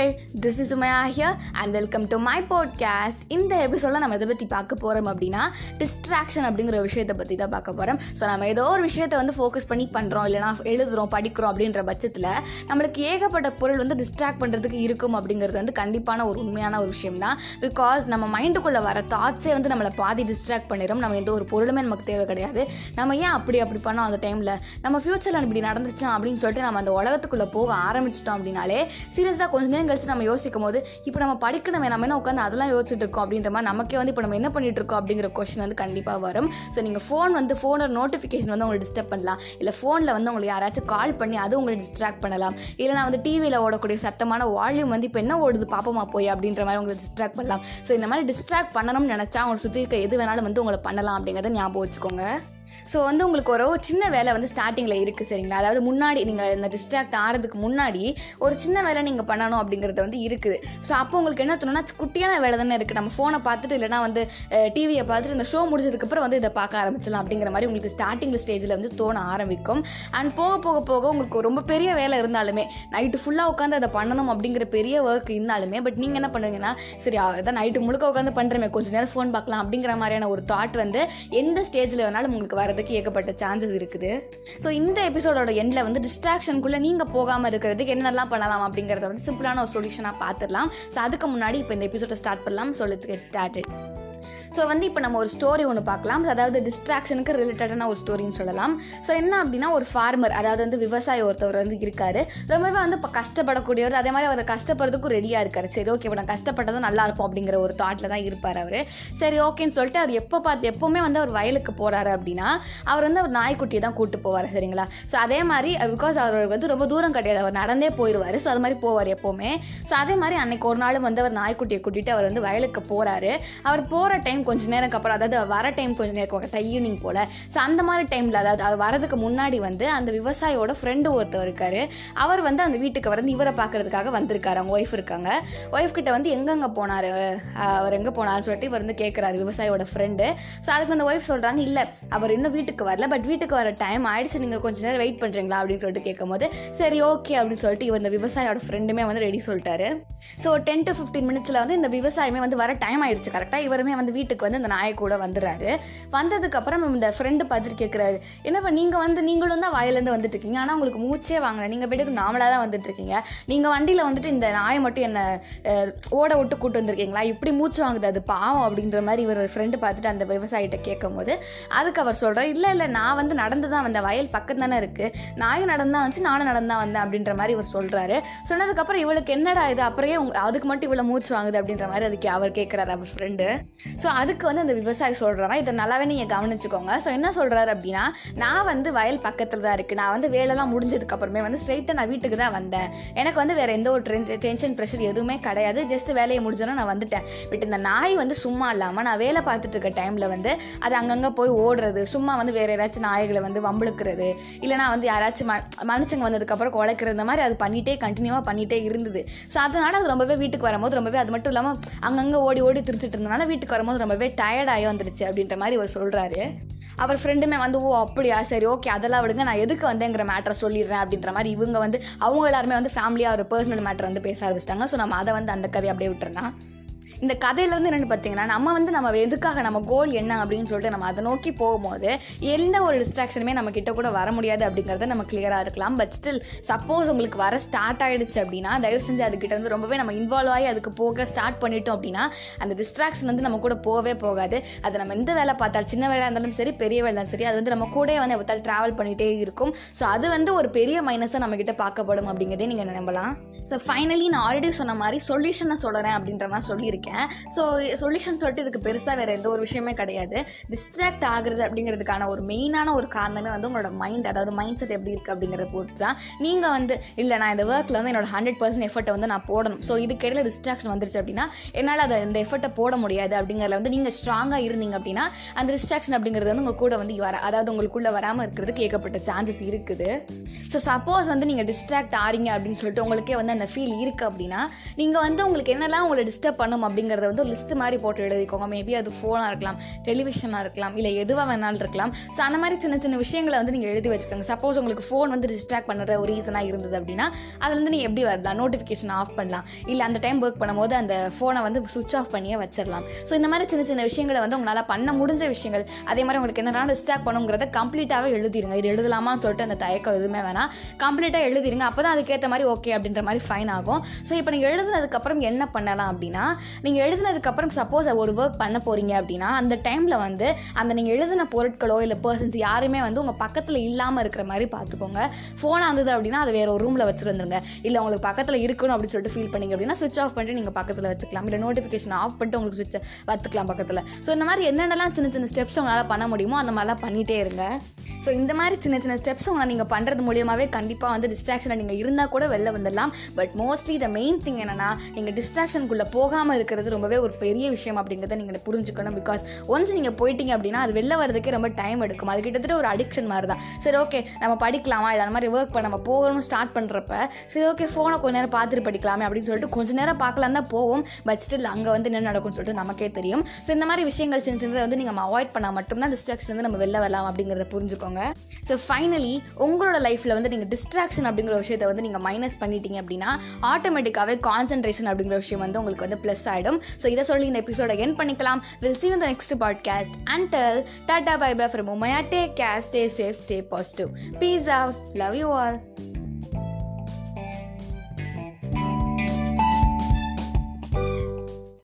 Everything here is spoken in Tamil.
okay this is Umaiya here and welcome to my podcast இந்த எபிசோடில் நம்ம எதை பற்றி பார்க்க போகிறோம் அப்படின்னா டிஸ்ட்ராக்ஷன் அப்படிங்கிற விஷயத்தை பற்றி தான் பார்க்க போகிறோம் ஸோ நம்ம ஏதோ ஒரு விஷயத்தை வந்து ஃபோக்கஸ் பண்ணி பண்ணுறோம் இல்லைனா எழுதுகிறோம் படிக்கிறோம் அப்படின்ற பட்சத்தில் நம்மளுக்கு ஏகப்பட்ட பொருள் வந்து டிஸ்ட்ராக்ட் பண்ணுறதுக்கு இருக்கும் அப்படிங்கிறது வந்து கண்டிப்பான ஒரு உண்மையான ஒரு விஷயம் தான். பிகாஸ் நம்ம மைண்டுக்குள்ளே வர தாட்ஸே வந்து நம்மளை பாதி டிஸ்ட்ராக்ட் பண்ணிடும் நம்ம எந்த ஒரு பொருளுமே நமக்கு தேவை கிடையாது. நம்ம ஏன் அப்படி அப்படி பண்ணோம் அந்த டைமில் நம்ம ஃப்யூச்சரில் இப்படி நடந்துச்சு அப்படின்னு சொல்லிட்டு நம்ம அந்த உலகத்துக்குள்ளே போக ஆரம்பிச்சிட்டோம் அப்படின்னாலே சீரியஸாக கொஞ்ச நேரம் கழிச்சு நம்ம யோசிக்கும் போது இப்போ நம்ம படிக்கணும் நம்ம என்ன உட்காந்து அதெல்லாம் யோசிச்சுட்டு இருக்கோம் அப்படின்ற மாதிரி நமக்கே வந்து இப்போ நம்ம என்ன பண்ணிட்டு இருக்கோம் அப்படிங்கிற கொஷின் வந்து கண்டிப்பாக வரும். ஸோ நீங்கள் ஃபோன் வந்து ஃபோனோட நோட்டிஃபிகேஷன் வந்து உங்களுக்கு டிஸ்டர்ப் பண்ணலாம். இல்லை ஃபோனில் வந்து உங்களுக்கு யாராச்சும் கால் பண்ணி அது உங்களை டிஸ்ட்ராக்ட் பண்ணலாம். இல்லைனா வந்து டிவியில் ஓடக்கூடிய சத்தமான வால்யூம் வந்து இப்போ என்ன ஓடுது பாப்போமா போய் அப்படின்ற மாதிரி உங்களை டிஸ்ட்ராக்ட் பண்ணலாம். ஸோ இந்த மாதிரி டிஸ்ட்ராக்ட் பண்ணணும்னு நினச்சா உங்களை சுற்றி இருக்க எது வேணாலும் வந்து உங்களை பண்ணலாம் அப்படிங்கிறத ஞாபகம் வச்சுக்கோங்க. ஸோ வந்து உங்களுக்கு ஒரு சின்ன வேலை வந்து ஸ்டார்டிங்கில் இருக்குது சரிங்களா? அதாவது முன்னாடி நீங்கள் இந்த டிஸ்ட்ராக்ட் ஆகிறதுக்கு முன்னாடி ஒரு சின்ன வேலை நீங்கள் பண்ணணும் அப்படிங்கிறது வந்து இருக்குது. ஸோ அப்போ உங்களுக்கு என்ன தோணுன்னா குட்டியான வேலை தானே இருக்குது நம்ம ஃபோனை பார்த்துட்டு இல்லைனா வந்து டிவியை பார்த்துட்டு இந்த ஷோ முடிச்சதுக்கப்புறம் வந்து இதை பார்க்க ஆரம்பிச்சலாம் அப்படிங்கிற மாதிரி உங்களுக்கு ஸ்டார்டிங் ஸ்டேஜில் வந்து தோண ஆரம்பிக்கும். அண்ட் போக போக போக உங்களுக்கு ரொம்ப பெரிய வேலை இருந்தாலுமே நைட்டு ஃபுல்லாக உட்காந்து அதை பண்ணணும் அப்படிங்கிற பெரிய ஒர்க் இருந்தாலுமே பட் நீங்கள் என்ன பண்ணுவீங்கன்னா சரி அதான் நைட்டு முழுக்க உட்காந்து பண்ணுறமே கொஞ்சம் நேரம் ஃபோன் பார்க்கலாம் அப்படிங்கிற மாதிரியான ஒரு தாட் வந்து எந்த ஸ்டேஜில் வேணாலும் உங்களுக்கு வரதுக்கு ஏகப்பட்ட சான்சஸ் இருக்குது. ஸோ இந்த எபிசோடோட எண்டில் வந்து டிஸ்ட்ராக்ஷனுக்குள்ளே நீங்கள் போகாமல் இருக்கிறதுக்கு என்னெல்லாம் பண்ணலாம் அப்படிங்கிறத வந்து சிம்பிளான ஒரு சொல்யூஷனாக பார்த்துடலாம். ஸோ அதுக்கு முன்னாடி இப்போ இந்த எபிசோடை ஸ்டார்ட் பண்ணலாம். So let's get started so வந்து இப்போ நம்ம ஒரு ஸ்டோரி ஒன்று பார்க்கலாம். அதாவது டிஸ்ட்ராக்ஷனுக்கு ரிலேட்டடான ஒரு ஸ்டோரின்னு சொல்லலாம். ஸோ என்ன அப்படின்னா ஒரு ஃபார்மர் அதாவது வந்து விவசாயி ஒருத்தவர் வந்து இருக்காரு. ரொம்பவே வந்து இப்போ கஷ்டப்படக்கூடியவர். அதே மாதிரி அவர் கஷ்டப்படுறதுக்கும் ரெடியாக இருக்காரு. சரி ஓகே இப்போ நான் கஷ்டப்பட்டதும் நல்லா இருக்கும் அப்படிங்கிற ஒரு தாட்டில் தான் இருப்பார் அவர். சரி ஓகேன்னு சொல்லிட்டு அவர் எப்போ பார்த்து எப்போவுமே வந்து அவர் வயலுக்கு போகிறாரு அப்படின்னா அவர் வந்து அவர் நாய்க்குட்டியை தான் கூப்பிட்டு போவார் சரிங்களா? ஸோ அதே மாதிரி பிகாஸ் அவர் வந்து ரொம்ப தூரம் கிடையாது. அவர் நடந்தே போயிடுவார் ஸோ அது மாதிரி போவார் எப்போவுமே. ஸோ அதே மாதிரி அன்னைக்கு ஒரு நாள் வந்து அவர் நாய்க்குட்டியை கூட்டிகிட்டு அவர் வந்து வயலுக்கு போகிறாரு அவர் போகிற டைம் கொஞ்சம் நேரம் அப்புறம் அதாவது வர டைம் கொஞ்சம் நேரம் ஈவினிங் போல். ஸோ அந்த மாதிரி டைமில் அதாவது அது வரதுக்கு முன்னாடி வந்து அந்த விவசாயியோட ஃப்ரெண்டு ஒருத்தர் இருக்கார். அவர் வந்து அந்த வீட்டுக்கு வந்து இவரை பார்க்கறதுக்காக வந்திருக்காரு. அவங்க ஒய்ஃப் இருக்காங்க. ஒய்ஃப் கிட்ட வந்து எங்கெங்கே போனார்? அவர் எங்கே போனார்னு சொல்லிட்டு இவர் வந்து கேட்குறாரு விவசாயியோட ஃப்ரெண்டு ஸோ அதுக்கு அந்த ஒய்ஃப் சொல்கிறாங்க இல்லை அவர் இன்னும் வீட்டுக்கு வரல. பட் வீட்டுக்கு வர டைம் ஆயிடுச்சு. நீங்கள் கொஞ்சம் நேரம் வெயிட் பண்ணுறீங்களா அப்படின்னு சொல்லிட்டு கேட்கும்போது சரி ஓகே அப்படின்னு சொல்லிட்டு இவர் இந்த விவசாயியோட ஃப்ரெண்டுமே வந்து ரெடி சொல்லிட்டாரு. ஸோ டென் டு ஃபிஃப்டீன் மினிட்ஸில் வந்து இந்த விவசாயமே வந்து வர டைம் ஆயிடுச்சு. கரெக்டாக இவருமே வந்து வீட்டுக்கு வந்து இந்த நாயை கூட வந்துடுறாரு. வந்ததுக்கப்புறம் இந்த ஃப்ரெண்டு பார்த்துட்டு கேட்குறாரு என்னப்பா நீங்கள் வந்து நீங்களும் தான் வாயிலேருந்து வந்துட்டு இருக்கீங்க. ஆனால் உங்களுக்கு மூச்சே வாங்கல. நீங்கள் வீட்டுக்கு நாமளாக தான் வந்துட்டு இருக்கீங்க. நீங்கள் வண்டியில் வந்துட்டு இந்த நாயை மட்டும் என்னை ஓட விட்டு கூட்டு வந்திருக்கீங்களா? இப்படி மூச்சு வாங்குது அது பாவம் அப்படின்ற மாதிரி இவர் ஃப்ரெண்டு பார்த்துட்டு அந்த விவசாயிகிட்ட கேட்கும்போது அதுக்கு அவர் சொல்கிறார் இல்லை இல்லை நான் வந்து நடந்து தான் வந்தேன். வயல் பக்கம் தானே இருக்குது நாயும் நடந்து தான் வந்துச்சு நானும் நடந்து தான் வந்தேன். அப்படின்ற மாதிரி இவர் சொல்கிறாரு சொன்னதுக்கப்புறம் இவளுக்கு என்னடா இது? அப்புறம் அதுக்கு மட்டும் இவ்வளோ மூச்சு வாங்குது அப்படின்ற மாதிரி அதுக்கு அவர் கேட்குறாரு அவர் ஃப்ரெண்டு ஸோ அதுக்கு வந்து அந்த விவசாயி சொல்கிறாரா இதை நல்லாவே நீங்கள் கவனிச்சுக்கோங்க. ஸோ என்ன சொல்கிறாரு அப்படின்னா நான் வந்து வயல் பக்கத்தில் தான் இருக்குது நான் வந்து வேலைலாம் முடிஞ்சதுக்கு அப்புறமே வந்து ஸ்ட்ரைட்டாக நான் வீட்டுக்கு தான் வந்தேன். எனக்கு வந்து வேறு எந்த ஒரு டென்ஷன் ப்ரெஷர் எதுவுமே கிடையாது. ஜஸ்ட் வேலையை முடிஞ்சோன்னா நான் வந்துட்டேன். பட் இந்த நாய் வந்து சும்மா இல்லாமல் நான் வேலை பார்த்துட்டு இருக்க டைமில் வந்து அது அங்கங்கே போய் ஓடுறது சும்மா வந்து வேறு ஏதாச்சும் நாய்களை வந்து வம்பளுக்கிறது இல்லைனா வந்து யாராச்சும் ம மனுஷங்க வந்ததுக்கப்புறம் குலைக்கிறது இந்த மாதிரி அது பண்ணிகிட்டே கண்டினியூவாக பண்ணிகிட்டே இருந்தது. ஸோ அதனால் அது ரொம்பவே வீட்டுக்கு வரும்போது ரொம்பவே அது மட்டும் இல்லாமல் அங்கங்கே ஓடி ஓடி திருச்சிட்டு இருந்தனால வீட்டுக்கு வரும்போது ரொம்பவே டயர்டாகி வந்துடுச்சு அப்படின்ற மாதிரி அவர் சொல்கிறாரு அவர் ஃப்ரெண்டுமே வந்து ஓ அப்படியா? சரி ஓகே அதெல்லாம் விடுங்க. நான் எதுக்கு வந்தேங்கிற மேட்டரை சொல்லிடுறேன். அப்படின்ற மாதிரி இவங்க வந்து அவங்க எல்லாருமே வந்து ஃபேமிலியாக ஒரு பர்சனல் மேட்டர் வந்து பேச ஆரம்பிச்சிட்டாங்க. ஸோ நம்ம அதை வந்து அந்த கதையை அப்படியே விட்டுருந்தான் இந்த கதையிலேருந்து என்னென்னு பார்த்தீங்கன்னா நம்ம வந்து நம்ம எதுக்காக நம்ம கோல் என்ன அப்படின்னு சொல்லிட்டு நம்ம அதை நோக்கி போகும்போது எந்த ஒரு டிஸ்ட்ராக்ஷனுமே நம்ம கிட்ட கூட வர முடியாது அப்படிங்கிறத நம்ம கிளியராக இருக்கலாம். பட் ஸ்டில் சப்போஸ் உங்களுக்கு வர ஸ்டார்ட் ஆகிடுச்சு அப்படின்னா தயவு செஞ்சு அதுக்கிட்ட வந்து ரொம்பவே நம்ம இன்வால்வ் ஆகி அதுக்கு போக ஸ்டார்ட் பண்ணிட்டோம் அப்படின்னா அந்த டிஸ்ட்ராக்ஷன் வந்து நம்ம கூட போகவே போகாது. அது நம்ம எந்த வேலை பார்த்தாலும் சின்ன வேலையாக இருந்தாலும் சரி பெரிய வேலை இருந்தாலும் சரி அது வந்து நம்ம கூட வந்து பார்த்தாலும் ட்ராவல் பண்ணிகிட்டே இருக்கும். ஸோ அது வந்து ஒரு பெரிய மைனஸாக நம்மக்கிட்ட பார்க்கப்படும் அப்படிங்கிறதே நீங்கள் நம்பலாம். ஸோ ஃபைனலி நான் ஆல்ரெடி சொன்ன மாதிரி சொல்யூஷனை சொல்கிறேன் அப்படின்ற மாதிரி சொல்லியிருக்கேன். ஸோ சொல்யூஷன் சொல்லிட்டு இதுக்கு பெருசாக வேறு எந்த ஒரு விஷயமே கிடையாது. டிஸ்ட்ராக்ட் ஆகுறது அப்படிங்கிறதுக்கான ஒரு மெயினான ஒரு காரணமே வந்து உங்களோட மைண்ட் அதாவது மைண்ட் செட் எப்படி இருக்குது அப்படிங்கிறத பொறுத்து தான் நீங்கள் வந்து இல்லை நான் இந்த ஒர்க்கில் வந்து என்னோட ஹண்ட்ரட் பர்சன்ட் எஃபர்ட்டை வந்து நான் போடணும். ஸோ இதுக்கு டிஸ்ட்ராக்ஷன் வந்துருச்சு அப்படின்னா என்னால் அதை இந்த எஃபர்ட்டை போட முடியாது அப்படிங்கிறத வந்து நீங்கள் ஸ்ட்ராங்காக இருந்தீங்க அப்படின்னா அந்த டிஸ்ட்ராக்ஷன் அப்படிங்கிறது வந்து உங்கள் கூட வந்து வர அதாவது உங்களுக்குள்ளே வராமல் இருக்கிறதுக்கு ஏகப்பட்ட சான்சஸ் இருக்குது. ஸோ சப்போஸ் வந்து நீங்கள் டிஸ்ட்ராக்ட் ஆறீங்க அப்படின்னு சொல்லிட்டு உங்களுக்கே வந்து அந்த ஃபீல் இருக்குது அப்படின்னா நீங்கள் வந்து உங்களுக்கு என்னெல்லாம் உங்களை டிஸ்டர்ப் பண்ணும் அப்படி அப்படிங்கிறத வந்து ஒரு லிஸ்ட் மாதிரி போட்டு எழுதிக்கோங்க. மேபி அது ஃபோனாக இருக்கலாம் டெலிவிஷனாக இருக்கலாம் இல்லை எதுவாக வேணாலும் இருக்கலாம். ஸோ அந்த மாதிரி சின்ன சின்ன விஷயங்களை வந்து நீங்கள் எழுதி வச்சுக்கோங்க. சப்போஸ் உங்களுக்கு ஃபோன் வந்து டிஸ்ட்ராக்ட் பண்ணுற ஒரு ரீசனாக இருந்தது அப்படின்னா அதில் வந்து நீங்கள் எப்படி வரலாம்? நோட்டிஃபிகேஷன் ஆஃப் பண்ணலாம். இல்லை அந்த டைம் ஒர்க் பண்ணும்போது அந்த ஃபோனை வந்து சுவிச் ஆஃப் பண்ணியே வச்சிடலாம் ஸோ இந்த மாதிரி சின்ன சின்ன விஷயங்களை வந்து உங்களால் பண்ண முடிஞ்ச விஷயங்கள் அதே மாதிரி உங்களுக்கு என்னென்ன டிஸ்ட்ராக்ட் பண்ணுங்கிறத கம்ப்ளீட்டாகவே எழுதிருங்க. இது எழுதலாமான்னு சொல்லிட்டு அந்த தயக்கம் எதுவுமே வேணாம். கம்ப்ளீட்டாக எழுதிருங்க. அப்போ தான் அதுக்கேற்ற மாதிரி ஓகே அப்படின்ற மாதிரி ஃபைன் ஆகும். ஸோ இப்போ நீங்கள் எழுதுனதுக்கப்புறம் என்ன பண்ணலாம் அப்படின்னா நீங்கள் எழுதுனதுக்கப்புறம் சப்போஸ் ஒரு ஒர்க் பண்ண போகிறீங்க அப்படின்னா அந்த டைமில் வந்து அந்த நீங்கள் எழுதின பொருட்களோ இல்லை பர்சன்ஸ் யாருமே வந்து உங்கள் பக்கத்தில் இல்லாமல் இருக்கிற மாதிரி பார்த்துக்கோங்க. ஃபோனாக இருந்தது அப்படின்னா அது வேறு ஒரு ரூமில் வச்சுருந்துருங்க. இல்லை உங்களுக்கு பக்கத்தில் இருக்கணும் அப்படின்னு சொல்லிட்டு ஃபீல் பண்ணீங்க அப்படின்னா ஸ்விட்ச் ஆஃப் பண்ணிட்டு நீங்கள் பக்கத்தில் வச்சுக்கலாம். இல்லை நோட்டிஃபிகேஷன் ஆஃப் பண்ணிட்டு உங்களுக்கு ஸ்விட்ச் வச்சுக்கலாம் பக்கத்தில். ஸோ இந்த மாதிரி என்னென்னலாம் சின்ன சின்ன ஸ்டெப்ஸ் உங்களால் பண்ண முடியுமோ அந்த மாதிரிலாம் பண்ணிகிட்டே இருங்க. ஸோ இந்த மாதிரி சின்ன சின்ன ஸ்டெப்ஸ் உங்களை நீங்கள் பண்ணுறது மூலியமாகவே கண்டிப்பாக வந்து டிஸ்ட்ராக்ஷனில் நீங்கள் இருந்தால் கூட வெளில வந்துடலாம். But mostly the main thing என்னென்னா நீங்கள் டிஸ்ட்ராக்ஷனுக்குள்ளே போகாமல் இருக்கிறது ரொம்பவே ஒரு பெரிய விஷயம் அப்படிங்கிறத நீங்கள் புரிஞ்சுக்கணும். பிகாஸ் ஒன்ஸ் நீங்கள் போயிட்டீங்க அப்படின்னா அது வெளில வரதுக்கே ரொம்ப டைம் எடுக்கும். அது கிட்டத்தட்ட ஒரு அடிக்ஷன் மாதிரி தான் சரி ஓகே நம்ம படிக்கலாமா? இல்லை அந்த மாதிரி ஒர்க் பண்ண நம்ம போகணும் ஸ்டார்ட் பண்ணுறப்ப சரி ஓகே ஃபோனை கொஞ்ச நேரம் பார்த்துட்டு படிக்கலாமே அப்படின்னு சொல்லிட்டு கொஞ்ச நேரம் பார்க்கலாம் தான் போவோம். பட் ஸ்டில் அங்கே வந்து என்ன நடக்கும்னு சொல்லிட்டு நமக்கே தெரியும். ஸோ இந்த மாதிரி விஷயங்கள் சின்ன சின்னதை வந்து நீங்கள் அவாய்ட் பண்ணால் மட்டும்தான் டிஸ்ட்ராக்ஷன் வந்து நம்ம வெளில வரலாம் அப்படிங்கிறத புரிஞ்சுக்கோங்க. ஸோ ஃபைனலி உங்களோட லைஃப்பில் வந்து நீங்கள் டிஸ்ட்ராக்ஷன் அப்படிங்கிற விஷயத்தை வந்து நீங்கள் மைனஸ் பண்ணிட்டீங்க அப்படின்னா ஆட்டோமேட்டிக்காகவே கான்சன்ட்ரேஷன் அப்படிங்கிற விஷயம் வந்து உங்களுக்கு வந்து ப்ளஸ் ஆகிடும் ஸோ இதை சொல்லி இந்த எபிசோட என் பண்ணிக்கலாம் will see you in the next podcast until tata bye bye from Umaya take care stay safe stay positive peace out love you all